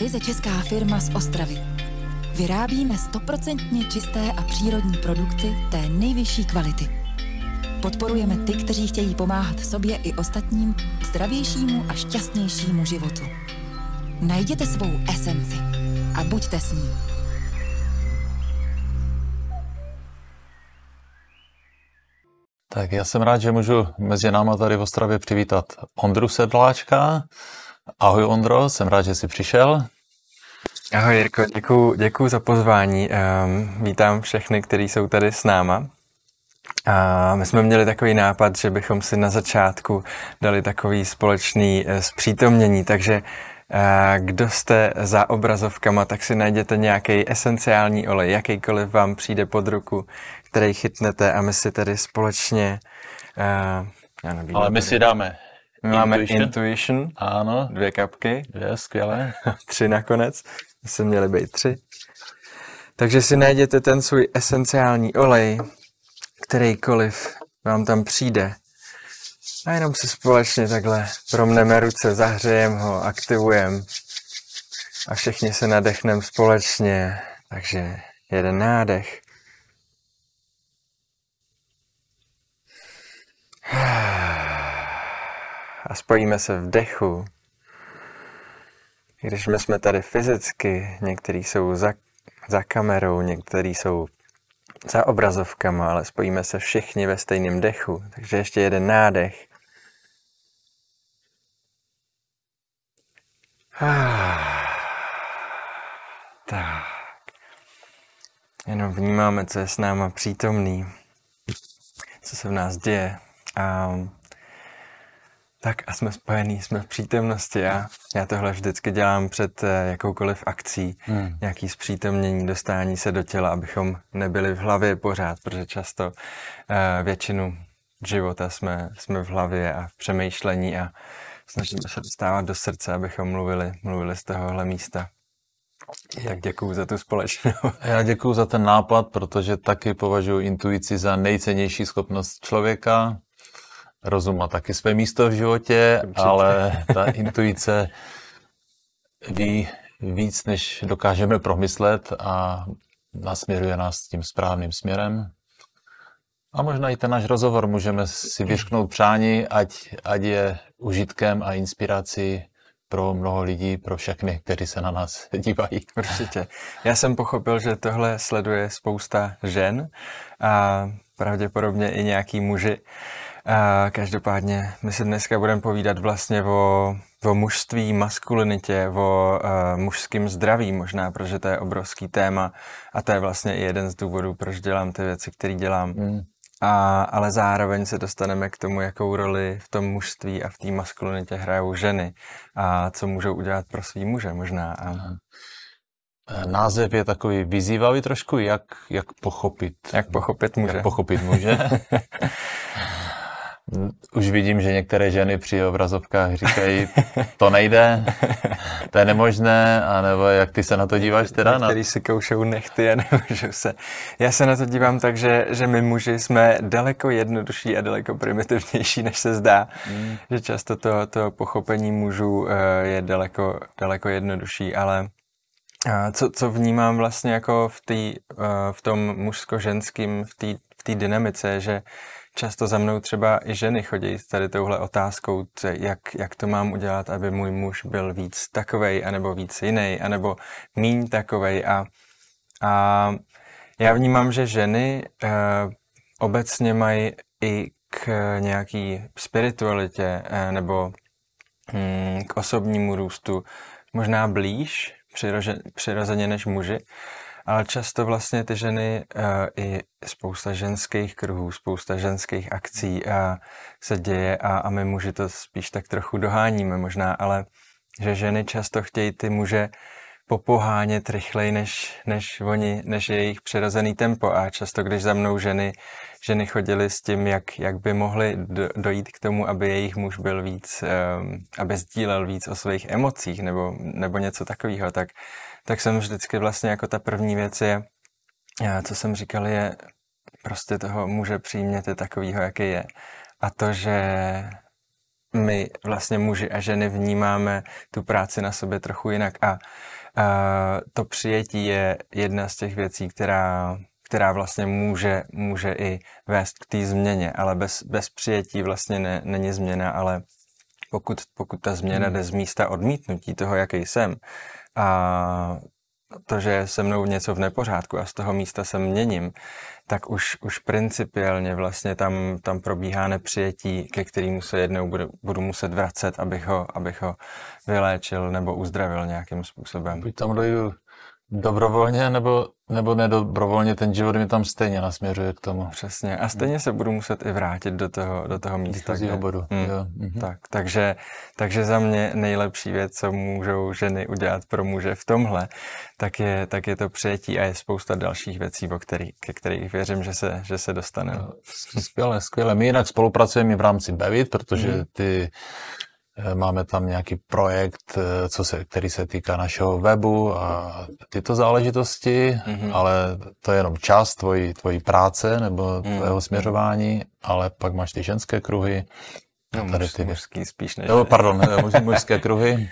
ryze česká firma z Ostravy. Vyrábíme stoprocentně čisté a přírodní produkty té nejvyšší kvality. Podporujeme ty, kteří chtějí pomáhat sobě i ostatním k zdravějšímu a šťastnějšímu životu. Najděte svou esenci a buďte s ní. Tak já jsem rád, že můžu mezi náma tady v Ostravě přivítat Ondru Sedláčka. Ahoj Ondro, jsem rád, že jsi přišel. Ahoj Jirko, děkuji, děkuji za pozvání. Um, vítám všechny, kteří jsou tady s náma. A my jsme měli takový nápad, že bychom si na začátku dali takový společný uh, zpřítomnění, takže uh, kdo jste za obrazovkama, tak si najděte nějaký esenciální olej, jakýkoliv vám přijde pod ruku, který chytnete a my si tady společně... Uh, já Ale my si dáme my máme Intuition. Intuition. Ano. Dvě kapky. Dvě, skvělé. tři nakonec. Se měly být tři. Takže si najděte ten svůj esenciální olej, kterýkoliv vám tam přijde. A jenom si společně takhle promneme ruce, zahřejeme ho, aktivujeme. A všichni se nadechneme společně. Takže jeden nádech. A spojíme se v dechu. Když my jsme tady fyzicky, někteří jsou za, za kamerou, někteří jsou za obrazovkama, ale spojíme se všichni ve stejném dechu. Takže ještě jeden nádech. Ah, tak. Jenom vnímáme, co je s náma přítomný, co se v nás děje. A tak a jsme spojení, jsme v přítomnosti. Já, já tohle vždycky dělám před eh, jakoukoliv akcí, hmm. nějaký zpřítomnění, dostání se do těla, abychom nebyli v hlavě pořád, protože často uh, většinu života jsme, jsme v hlavě a v přemýšlení a snažíme se dostávat do srdce, abychom mluvili, mluvili z tohohle místa. Tak děkuji za tu společnou. Já děkuji za ten nápad, protože taky považuji intuici za nejcennější schopnost člověka rozum má taky své místo v životě, Určitě. ale ta intuice ví víc, než dokážeme promyslet a nasměruje nás tím správným směrem. A možná i ten náš rozhovor můžeme si vyřknout přání, ať, ať je užitkem a inspirací pro mnoho lidí, pro všechny, kteří se na nás dívají. Určitě. Já jsem pochopil, že tohle sleduje spousta žen a pravděpodobně i nějaký muži. A každopádně my si dneska budeme povídat vlastně o, o mužství, maskulinitě, o uh, mužském zdraví možná, protože to je obrovský téma a to je vlastně i jeden z důvodů, proč dělám ty věci, které dělám. Mm. A, ale zároveň se dostaneme k tomu, jakou roli v tom mužství a v té maskulinitě hrajou ženy a co můžou udělat pro svý muže možná. A... Název je takový vyzývavý trošku, jak, jak pochopit. Jak pochopit muže. Jak pochopit muže. Už vidím, že některé ženy při obrazovkách říkají, to nejde, to je nemožné, anebo jak ty se na to díváš teda? Některý si koušou nechty a nemůžou se. Já se na to dívám tak, že, že my muži jsme daleko jednodušší a daleko primitivnější, než se zdá. Mm. Že často to, to pochopení mužů eh, je daleko, daleko jednodušší, ale eh, co, co vnímám vlastně jako v, tý, eh, v tom mužsko-ženským, v té v dynamice, že často za mnou třeba i ženy chodí s tady touhle otázkou, jak, jak to mám udělat, aby můj muž byl víc takovej, anebo víc jiný, anebo míň takovej. A, a já vnímám, že ženy e, obecně mají i k nějaký spiritualitě e, nebo hm, k osobnímu růstu možná blíž přirozeně než muži ale často vlastně ty ženy uh, i spousta ženských kruhů, spousta ženských akcí uh, se děje a, a my muži to spíš tak trochu doháníme možná, ale že ženy často chtějí ty muže popohánět rychleji než, než oni, než je jejich přirozený tempo. A často, když za mnou ženy, ženy chodily s tím, jak, jak by mohly do, dojít k tomu, aby jejich muž byl víc, um, aby sdílel víc o svých emocích nebo, nebo něco takového, tak tak jsem vždycky vlastně jako ta první věc je, co jsem říkal, je prostě toho muže přijměte takovýho, jaký je. A to, že my vlastně muži a ženy vnímáme tu práci na sobě trochu jinak a, a to přijetí je jedna z těch věcí, která, která vlastně může, může i vést k té změně, ale bez, bez přijetí vlastně ne, není změna, ale pokud, pokud ta změna hmm. jde z místa odmítnutí toho, jaký jsem, a to, že se mnou něco v nepořádku a z toho místa se měním, tak už, už principiálně vlastně tam, tam probíhá nepřijetí, ke kterému se jednou budu, budu muset vracet, abych ho, abych ho vyléčil nebo uzdravil nějakým způsobem. Buď tam dojdu dobrovolně nebo, nebo nedobrovolně, ten život mi tam stejně nasměřuje k tomu. Přesně. A stejně se budu muset i vrátit do toho, do toho místa. Kde... bodu. Hmm. Jo. Mhm. Tak, takže, takže za mě nejlepší věc, co můžou ženy udělat pro muže v tomhle, tak je, tak je to přijetí a je spousta dalších věcí, o který, ke kterých věřím, že se, že se dostaneme. Skvěle, skvěle. My jinak spolupracujeme v rámci Bevit, protože hmm. ty máme tam nějaký projekt, eh, co se, který se týká našeho webu a tyto záležitosti, mm-hmm. ale to je jenom část tvojí, tvojí práce nebo mm-hmm. tvého směřování, ale pak máš ty ženské kruhy. No, tady ty... mužský spíš než... No, pardon, mužské kruhy.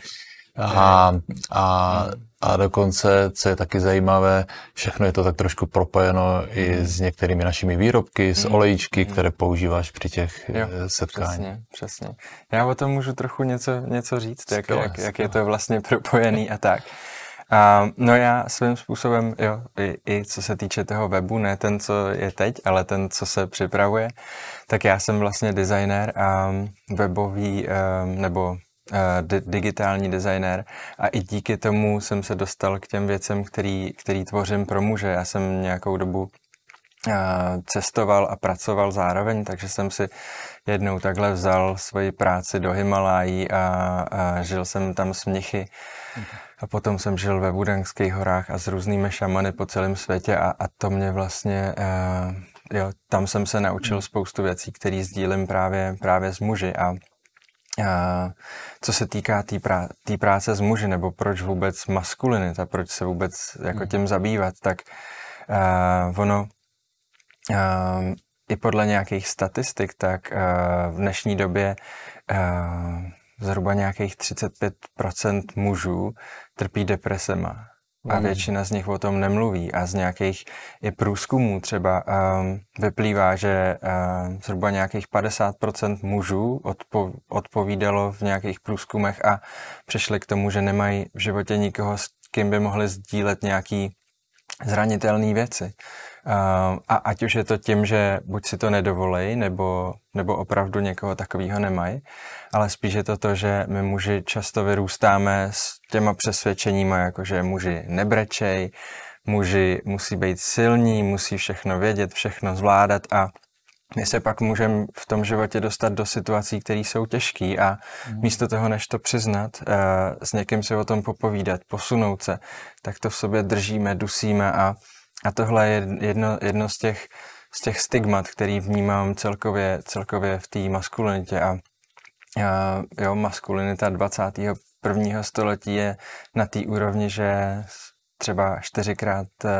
A, a, a dokonce, co je taky zajímavé, všechno je to tak trošku propojeno mm. i s některými našimi výrobky, s mm. olejíčky, mm. které používáš při těch jo, eh, setkáních. Přesně, přesně. Já o tom můžu trochu něco, něco říct, jak, jak, jak je to vlastně propojený a tak. A, no já svým způsobem, jo, i, i co se týče toho webu, ne ten, co je teď, ale ten, co se připravuje, tak já jsem vlastně designér a webový, um, nebo Eh, digitální designér a i díky tomu jsem se dostal k těm věcem, který, který tvořím pro muže. Já jsem nějakou dobu eh, cestoval a pracoval zároveň, takže jsem si jednou takhle vzal svoji práci do Himalají a, a žil jsem tam s mnichy. A potom jsem žil ve Budangských horách a s různými šamany po celém světě a, a to mě vlastně, uh, jo, tam jsem se naučil spoustu věcí, které sdílím právě, právě s muži a co se týká té tý prá- tý práce s muži, nebo proč vůbec maskulinita, proč se vůbec jako hmm. tím zabývat, tak uh, ono uh, i podle nějakých statistik, tak uh, v dnešní době uh, zhruba nějakých 35% mužů trpí depresema a většina z nich o tom nemluví a z nějakých i průzkumů třeba um, vyplývá, že um, zhruba nějakých 50% mužů odpo, odpovídalo v nějakých průzkumech a přišli k tomu, že nemají v životě nikoho, s kým by mohli sdílet nějaký zranitelné věci. A ať už je to tím, že buď si to nedovolej, nebo, nebo opravdu někoho takového nemají, ale spíš je to to, že my muži často vyrůstáme s těma přesvědčeníma, jako že muži nebrečej, muži musí být silní, musí všechno vědět, všechno zvládat a my se pak můžeme v tom životě dostat do situací, které jsou těžké a mm. místo toho, než to přiznat, uh, s někým si o tom popovídat, posunout se, tak to v sobě držíme, dusíme a, a tohle je jedno, jedno z těch, z těch stigmat, který vnímám celkově, celkově v té maskulinitě a uh, jo, maskulinita 21. století je na té úrovni, že třeba čtyřikrát eh,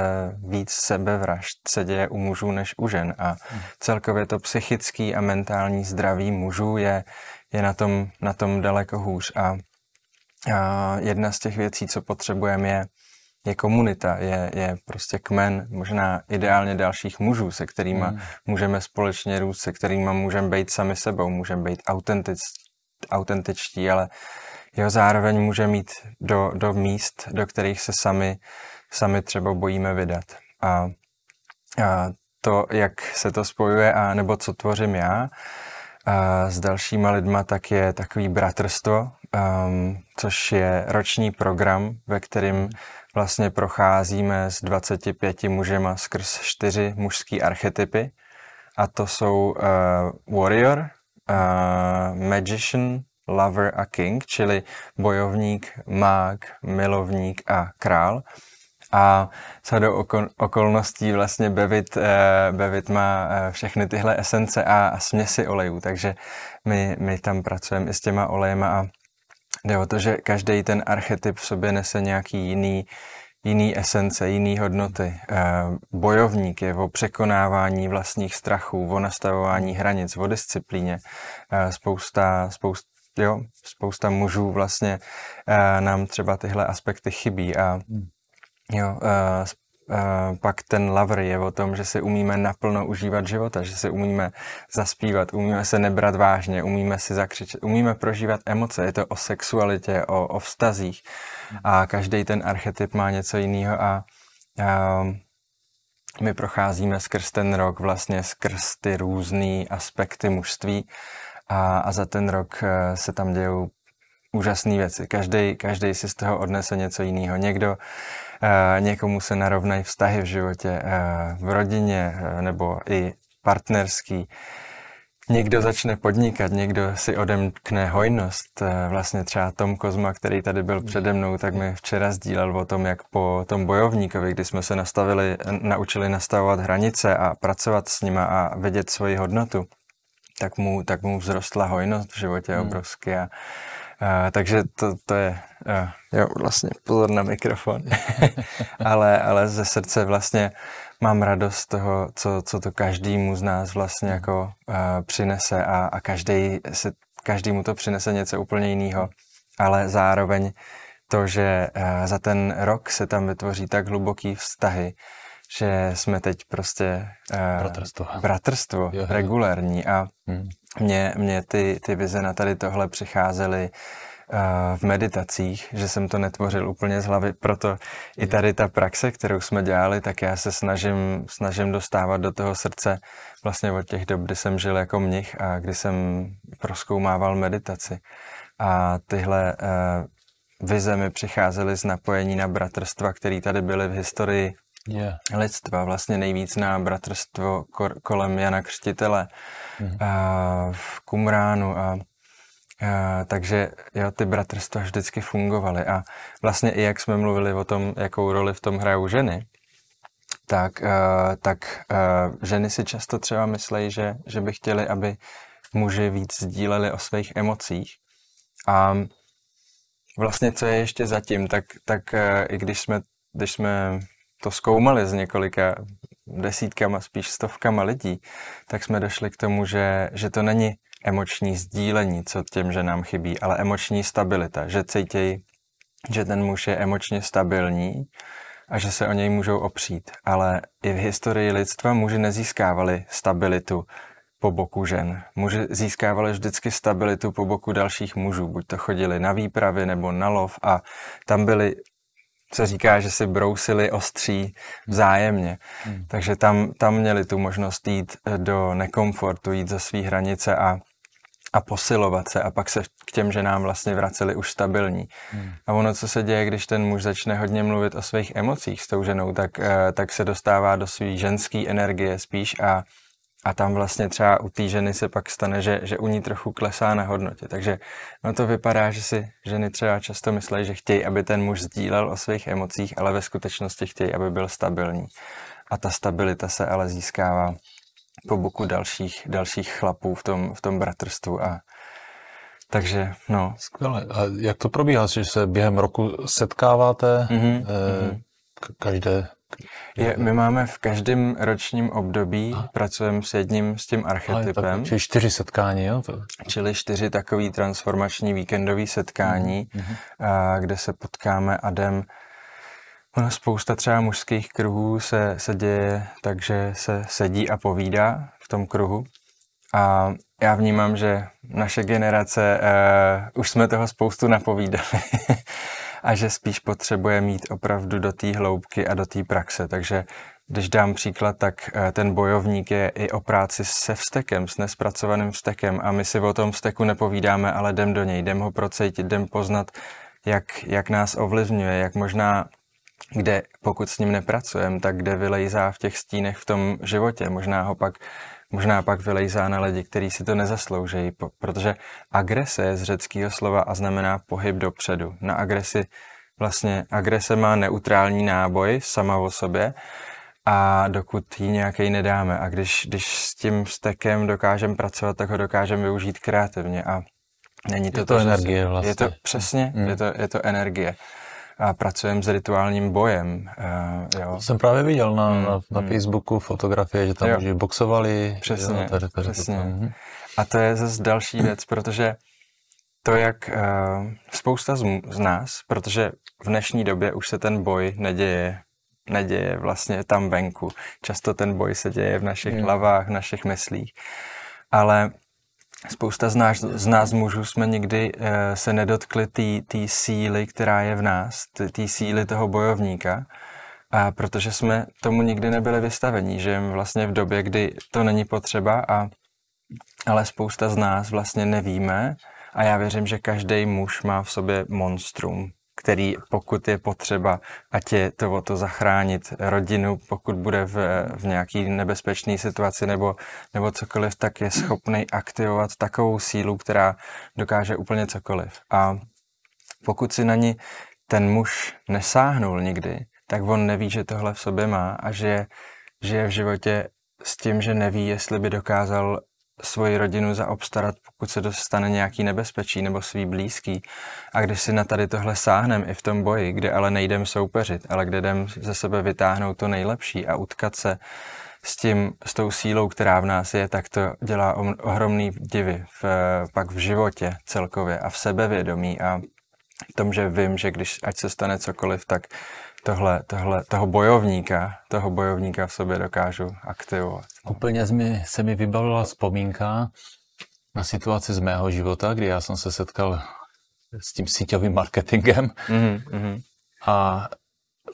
víc sebevražd se děje u mužů než u žen a hmm. celkově to psychický a mentální zdraví mužů je, je na, tom, na tom daleko hůř a, a jedna z těch věcí, co potřebujeme je, je komunita, je, je prostě kmen, možná ideálně dalších mužů, se kterými hmm. můžeme společně růst, se kterými můžeme být sami sebou, můžeme být autentič, autentičtí, ale jo, zároveň může mít do, do míst, do kterých se sami, sami třeba bojíme vydat. A, a to, jak se to spojuje, a nebo co tvořím já a s dalšíma lidma, tak je takový bratrstvo, um, což je roční program, ve kterým vlastně procházíme s 25 mužema skrz čtyři mužský archetypy. A to jsou uh, warrior, uh, magician, lover a king, čili bojovník, mák, milovník a král. A co do okolností vlastně Bevit, eh, Bevit má všechny tyhle esence a, a směsi olejů, takže my, my tam pracujeme i s těma olejema a jde o to, že každý ten archetyp v sobě nese nějaký jiný, jiný esence, jiný hodnoty. Bojovník je o překonávání vlastních strachů, o nastavování hranic, o disciplíně. Spousta, spousta jo, spousta mužů vlastně nám třeba tyhle aspekty chybí a hmm. jo, pak ten lavr je o tom, že si umíme naplno užívat života, že si umíme zaspívat, umíme se nebrat vážně, umíme si zakřičet, umíme prožívat emoce. Je to o sexualitě, o, o vztazích a každý ten archetyp má něco jiného a uh, my procházíme skrz ten rok vlastně skrz ty různé aspekty mužství a, a za ten rok uh, se tam dějou úžasné věci. Každý, si z toho odnese něco jiného. Někdo někomu se narovnají vztahy v životě, eh, v rodině eh, nebo i partnerský. Někdo začne podnikat, někdo si odemkne hojnost. Vlastně třeba Tom Kozma, který tady byl přede mnou, tak mi včera sdílel o tom, jak po tom bojovníkovi, kdy jsme se nastavili, naučili nastavovat hranice a pracovat s nima a vidět svoji hodnotu, tak mu, tak mu vzrostla hojnost v životě hmm. obrovsky a takže to, to je, uh, jo, vlastně pozor na mikrofon, ale, ale ze srdce vlastně mám radost toho, co, co to každému z nás vlastně jako uh, přinese a, a každý se, každému to přinese něco úplně jiného, ale zároveň to, že uh, za ten rok se tam vytvoří tak hluboký vztahy, že jsme teď prostě uh, bratrstvo, bratrstvo jo, regulární a hmm. mě, mě ty, ty vize na tady tohle přicházely uh, v meditacích, že jsem to netvořil úplně z hlavy, proto i tady ta praxe, kterou jsme dělali, tak já se snažím, snažím dostávat do toho srdce vlastně od těch dob, kdy jsem žil jako mnich a kdy jsem proskoumával meditaci. A tyhle uh, vize mi přicházely z napojení na bratrstva, které tady byly v historii yeah. lidstva, vlastně nejvíc na bratrstvo kolem Jana Křtitele mm-hmm. a v Kumránu a, a takže jo, ty bratrstva vždycky fungovaly a vlastně i jak jsme mluvili o tom, jakou roli v tom hrajou ženy, tak, uh, tak uh, ženy si často třeba myslejí, že, že by chtěli, aby muži víc sdíleli o svých emocích. A vlastně co je ještě zatím, tak, tak uh, i když jsme, když jsme to zkoumali s několika desítkama, spíš stovkama lidí, tak jsme došli k tomu, že, že to není emoční sdílení, co těm, že nám chybí, ale emoční stabilita, že cítějí, že ten muž je emočně stabilní a že se o něj můžou opřít. Ale i v historii lidstva muži nezískávali stabilitu po boku žen. Muži získávali vždycky stabilitu po boku dalších mužů, buď to chodili na výpravy nebo na lov a tam byli se říká, že si brousili ostří vzájemně. Hmm. Takže tam, tam měli tu možnost jít eh, do nekomfortu, jít za svý hranice a, a posilovat se a pak se k těm ženám vlastně vraceli už stabilní. Hmm. A ono, co se děje, když ten muž začne hodně mluvit o svých emocích s tou ženou, tak, eh, tak se dostává do své ženské energie spíš a a tam vlastně třeba u té ženy se pak stane, že, že u ní trochu klesá na hodnotě. Takže no to vypadá, že si ženy třeba často myslí, že chtějí, aby ten muž sdílel o svých emocích, ale ve skutečnosti chtějí, aby byl stabilní. A ta stabilita se ale získává po boku dalších, dalších chlapů v tom, v tom bratrstvu a takže, no. Skvěle. A jak to probíhá, že se během roku setkáváte mm-hmm, eh, každé je, my máme v každém ročním období, a? pracujeme s jedním s tím archetypem. čili čtyři setkání, jo? To... Čili čtyři takový transformační víkendový setkání, mm-hmm. a, kde se potkáme a jdem Ono spousta třeba mužských kruhů se, se děje takže se sedí a povídá v tom kruhu. A já vnímám, že naše generace, uh, už jsme toho spoustu napovídali. a že spíš potřebuje mít opravdu do té hloubky a do té praxe. Takže když dám příklad, tak eh, ten bojovník je i o práci se vstekem, s nespracovaným vstekem a my si o tom vsteku nepovídáme, ale jdem do něj, jdem ho procejtit, jdem poznat, jak, jak nás ovlivňuje, jak možná kde, pokud s ním nepracujeme, tak kde vylejzá v těch stínech v tom životě. Možná ho pak možná pak vylejzá na lidi, kteří si to nezasloužejí, protože agrese je z řeckého slova a znamená pohyb dopředu. Na agresi vlastně agrese má neutrální náboj sama o sobě a dokud ji nějaký nedáme a když, když s tím stekem dokážeme pracovat, tak ho dokážeme využít kreativně a není to je to, to energie vlastně. Je to přesně, mm. je, to, je to energie. A pracujeme s rituálním bojem. Uh, jo. Jsem právě viděl na, hmm, na, na hmm. Facebooku fotografie, že tam muži boxovali. Přesně, jo, tady, tady přesně. To, mhm. A to je zase další věc, protože to, jak uh, spousta z, z nás, protože v dnešní době už se ten boj neděje neděje vlastně tam venku. Často ten boj se děje v našich hmm. hlavách, v našich myslích. Ale spousta z nás, z nás mužů jsme nikdy uh, se nedotkli té síly, která je v nás, té síly toho bojovníka, a protože jsme tomu nikdy nebyli vystavení, že vlastně v době, kdy to není potřeba, a, ale spousta z nás vlastně nevíme a já věřím, že každý muž má v sobě monstrum, který pokud je potřeba, ať je to o to zachránit rodinu, pokud bude v, v nějaký nebezpečné situaci nebo, nebo cokoliv, tak je schopný aktivovat takovou sílu, která dokáže úplně cokoliv. A pokud si na ní ten muž nesáhnul nikdy, tak on neví, že tohle v sobě má a že, že je v životě s tím, že neví, jestli by dokázal svoji rodinu zaobstarat, pokud se dostane nějaký nebezpečí nebo svý blízký. A když si na tady tohle sáhnem i v tom boji, kde ale nejdem soupeřit, ale kde jdem ze sebe vytáhnout to nejlepší a utkat se s tím, s tou sílou, která v nás je, tak to dělá ohromný divy v, pak v životě celkově a v sebevědomí a v tom, že vím, že když ať se stane cokoliv, tak tohle, tohle, toho bojovníka, toho bojovníka v sobě dokážu aktivovat. Úplně mi, se mi vybavila vzpomínka na situaci z mého života, kdy já jsem se setkal s tím síťovým marketingem mm-hmm. a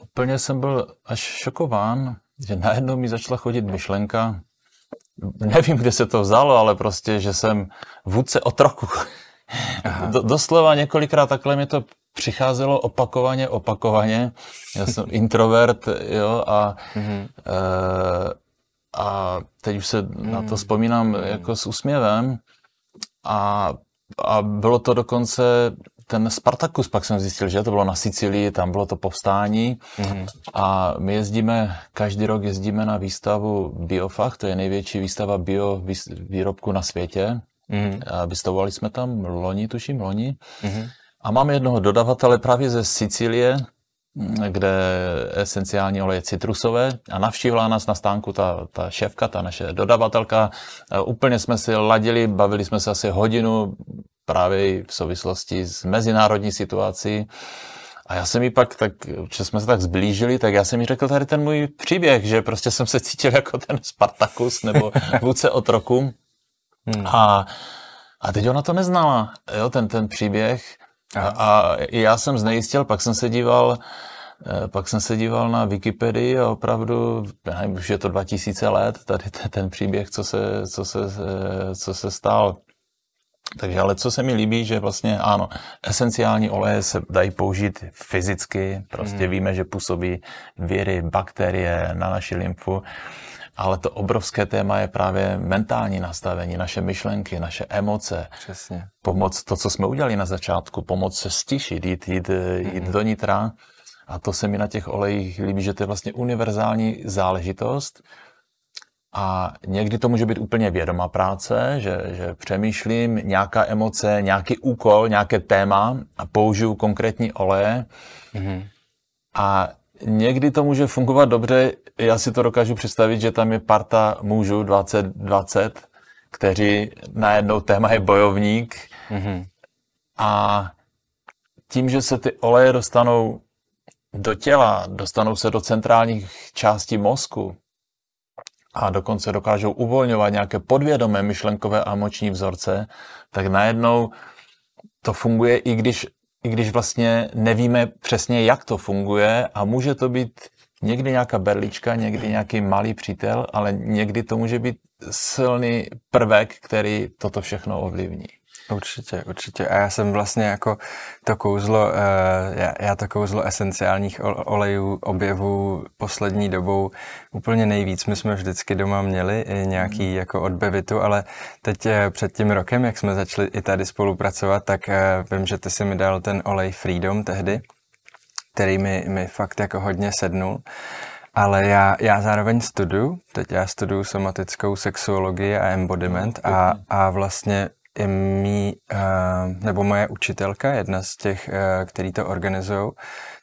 úplně jsem byl až šokován, že najednou mi začala chodit myšlenka, nevím, kde se to vzalo, ale prostě, že jsem vůdce otroku. Do, doslova několikrát takhle mi to přicházelo opakovaně, opakovaně. Já jsem introvert, jo, a, mm-hmm. e, a teď už se mm-hmm. na to mhm. vzpomínám mm-hmm. jako s úsměvem. A, a bylo to dokonce ten Spartakus, pak jsem zjistil, že to bylo na Sicílii, tam bylo to povstání mm-hmm. a my jezdíme, každý rok jezdíme na výstavu Biofach, to je největší výstava bio výrobku na světě. Mm-hmm. A vystavovali jsme tam loni, tuším, loni. Mm-hmm. A máme jednoho dodavatele právě ze Sicílie, kde esenciální oleje citrusové a navštívila nás na stánku ta, ta šéfka, ta naše dodavatelka. Úplně jsme si ladili, bavili jsme se asi hodinu právě v souvislosti s mezinárodní situací. A já jsem jí pak, tak, že jsme se tak zblížili, tak já jsem jí řekl tady ten můj příběh, že prostě jsem se cítil jako ten Spartakus nebo vůdce otroku. Hmm. A, a teď ona to neznala, jo, ten, ten příběh. A, a já jsem znejistil, pak jsem se díval, eh, pak jsem se díval na Wikipedii a opravdu, nevím, už je to 2000 let, tady ten příběh, co se, co se, eh, co se stal. Takže ale co se mi líbí, že vlastně ano, esenciální oleje se dají použít fyzicky, prostě hmm. víme, že působí viry, bakterie na naši lymfu, ale to obrovské téma je právě mentální nastavení, naše myšlenky, naše emoce. Přesně. Pomoc, to, co jsme udělali na začátku, pomoc se stišit, jít, jít, mm-hmm. jít do nitra. A to se mi na těch olejích líbí, že to je vlastně univerzální záležitost. A někdy to může být úplně vědomá práce, že, že přemýšlím nějaká emoce, nějaký úkol, nějaké téma a použiju konkrétní oleje. Mm-hmm. A někdy to může fungovat dobře, já si to dokážu představit, že tam je parta mužů 2020, kteří najednou téma je bojovník mm-hmm. a tím, že se ty oleje dostanou do těla, dostanou se do centrálních částí mozku a dokonce dokážou uvolňovat nějaké podvědomé myšlenkové a emoční vzorce, tak najednou to funguje, i když i když vlastně nevíme přesně, jak to funguje a může to být někdy nějaká berlička, někdy nějaký malý přítel, ale někdy to může být silný prvek, který toto všechno ovlivní. Určitě, určitě. A já jsem vlastně jako to kouzlo, eh, já, já to kouzlo esenciálních olejů objevu poslední dobou úplně nejvíc. My jsme vždycky doma měli i nějaký mm. jako odbevitu, ale teď eh, před tím rokem, jak jsme začali i tady spolupracovat, tak eh, vím, že ty si mi dal ten olej Freedom tehdy, který mi, mi fakt jako hodně sednul. Ale já, já zároveň studuju, teď já studuju somatickou sexuologii a embodiment a, a vlastně mý, nebo moje učitelka, jedna z těch, který to organizují,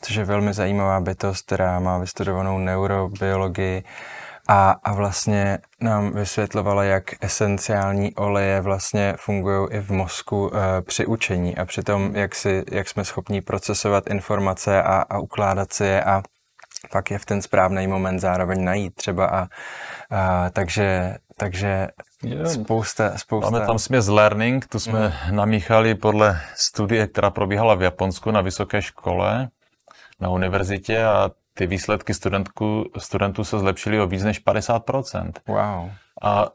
což je velmi zajímavá bytost, která má vystudovanou neurobiologii a, a vlastně nám vysvětlovala, jak esenciální oleje vlastně fungují i v mozku e, při učení a při tom, jak, si, jak jsme schopni procesovat informace a, a ukládat si je a pak je v ten správný moment zároveň najít třeba a, a takže, takže je, spousta, spousta... Máme tam směs learning, tu jsme mm. namíchali podle studie, která probíhala v Japonsku na vysoké škole, na univerzitě a ty výsledky studentku, studentů se zlepšily o víc než 50%. Wow. A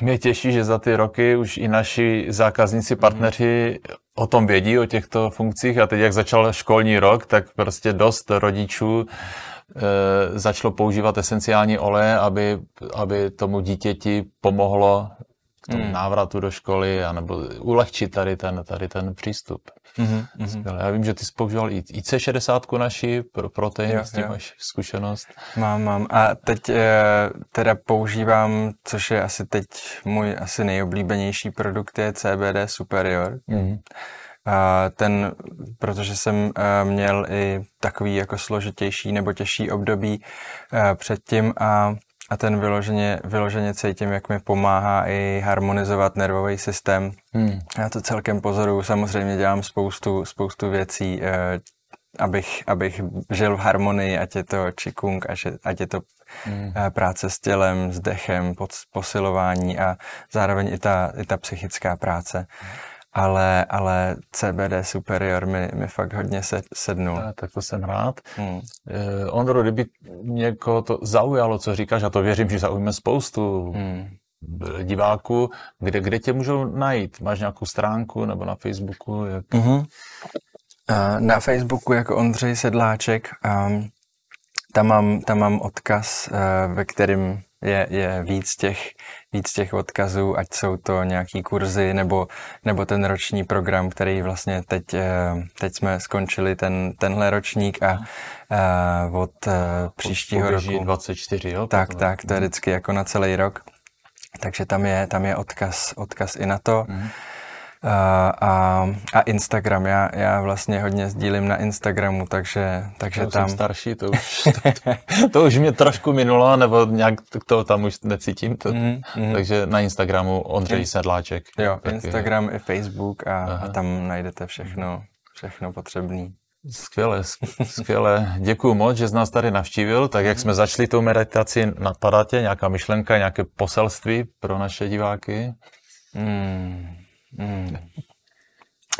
mě těší, že za ty roky už i naši zákazníci, partneři mm. o tom vědí, o těchto funkcích a teď, jak začal školní rok, tak prostě dost rodičů začalo používat esenciální oleje, aby, aby tomu dítěti pomohlo k tomu mm. návratu do školy, anebo ulehčit tady ten, tady ten přístup. Mm-hmm. Já vím, že ty jsi používal i IC60 naši pro protein, jo, s tím jo. máš zkušenost. Mám, mám. A teď e, teda používám, což je asi teď můj asi nejoblíbenější produkt, je CBD Superior. Mm-hmm. A ten, protože jsem e, měl i takový jako složitější nebo těžší období e, předtím a a ten vyloženě, vyloženě cítím, jak mi pomáhá i harmonizovat nervový systém. Hmm. Já to celkem pozoruju, samozřejmě dělám spoustu, spoustu věcí, eh, abych, abych žil v harmonii, ať je to čikung, ať je to hmm. eh, práce s tělem, s dechem, posilování a zároveň i ta, i ta psychická práce. Hmm ale, ale CBD Superior mi, mi fakt hodně se, sednul. Tak, tak to jsem rád. Hmm. Eh, Ondro, kdyby někoho to zaujalo, co říkáš, a to věřím, že zaujme spoustu hmm. diváků, kde, kde tě můžou najít? Máš nějakou stránku nebo na Facebooku? Jak... Mm-hmm. Na Facebooku jako Ondřej Sedláček. Um, tam mám, tam mám odkaz, uh, ve kterým je, je víc, těch, víc těch odkazů, ať jsou to nějaký kurzy nebo, nebo ten roční program, který vlastně teď, eh, teď jsme skončili ten, tenhle ročník a uh, od uh, příštího roku. 24, jo? Tak, potom. tak, to je vždycky jako na celý rok. Takže tam je, tam je odkaz, odkaz i na to. Mm a, a Instagram. Já, já vlastně hodně sdílím na Instagramu, takže, takže já tam... jsem starší, to už, to, to, to už mě trošku minulo, nebo nějak to tam už necítím, to, mm, mm. takže na Instagramu Ondřej Sedláček. Jo, Instagram je. i Facebook a, a tam najdete všechno, všechno potřebné. Skvěle, skvěle. Děkuji moc, že jsi nás tady navštívil. Tak jak jsme začali tou meditaci, napadá tě nějaká myšlenka, nějaké poselství pro naše diváky? Hmm. Hmm.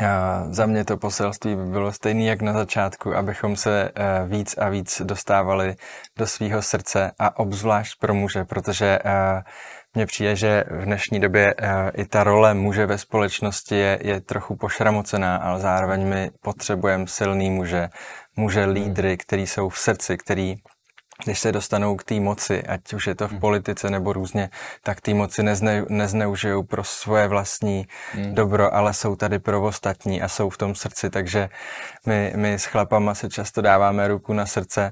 A za mě to poselství by bylo stejné jak na začátku, abychom se eh, víc a víc dostávali do svého srdce a obzvlášť pro muže, protože eh, mně přijde, že v dnešní době eh, i ta role muže ve společnosti je, je trochu pošramocená, ale zároveň my potřebujeme silný muže, muže lídry, který jsou v srdci, který když se dostanou k té moci, ať už je to v hmm. politice nebo různě, tak té moci nezne, nezneužijou pro svoje vlastní hmm. dobro, ale jsou tady pro ostatní a jsou v tom srdci, takže my, my s chlapama se často dáváme ruku na srdce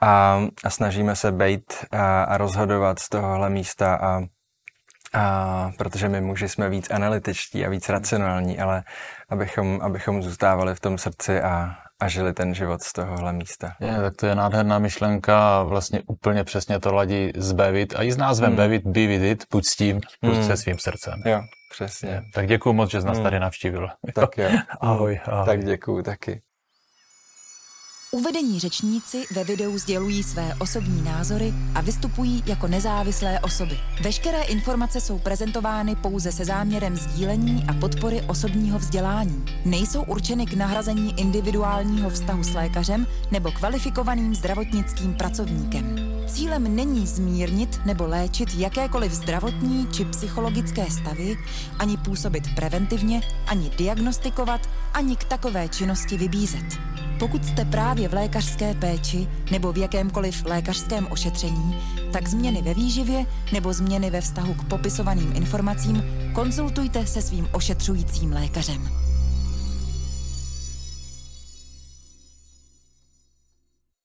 a, a snažíme se bejt a, a rozhodovat z tohohle místa a, a protože my muži jsme víc analytičtí a víc racionální, ale abychom, abychom zůstávali v tom srdci a, a žili ten život z tohohle místa. Je, tak to je nádherná myšlenka a vlastně úplně přesně to ladí s Bevit a i s názvem hmm. Bevit, Be With It, buď s tím, buď hmm. se svým srdcem. Jo, přesně. Je, tak děkuji moc, že jsi nás hmm. tady navštívil. Tak jo. ahoj, ahoj. Tak děkuji taky. Uvedení řečníci ve videu sdělují své osobní názory a vystupují jako nezávislé osoby. Veškeré informace jsou prezentovány pouze se záměrem sdílení a podpory osobního vzdělání. Nejsou určeny k nahrazení individuálního vztahu s lékařem nebo kvalifikovaným zdravotnickým pracovníkem. Cílem není zmírnit nebo léčit jakékoliv zdravotní či psychologické stavy, ani působit preventivně, ani diagnostikovat, ani k takové činnosti vybízet. Pokud jste právě v lékařské péči nebo v jakémkoliv lékařském ošetření, tak změny ve výživě nebo změny ve vztahu k popisovaným informacím konzultujte se svým ošetřujícím lékařem.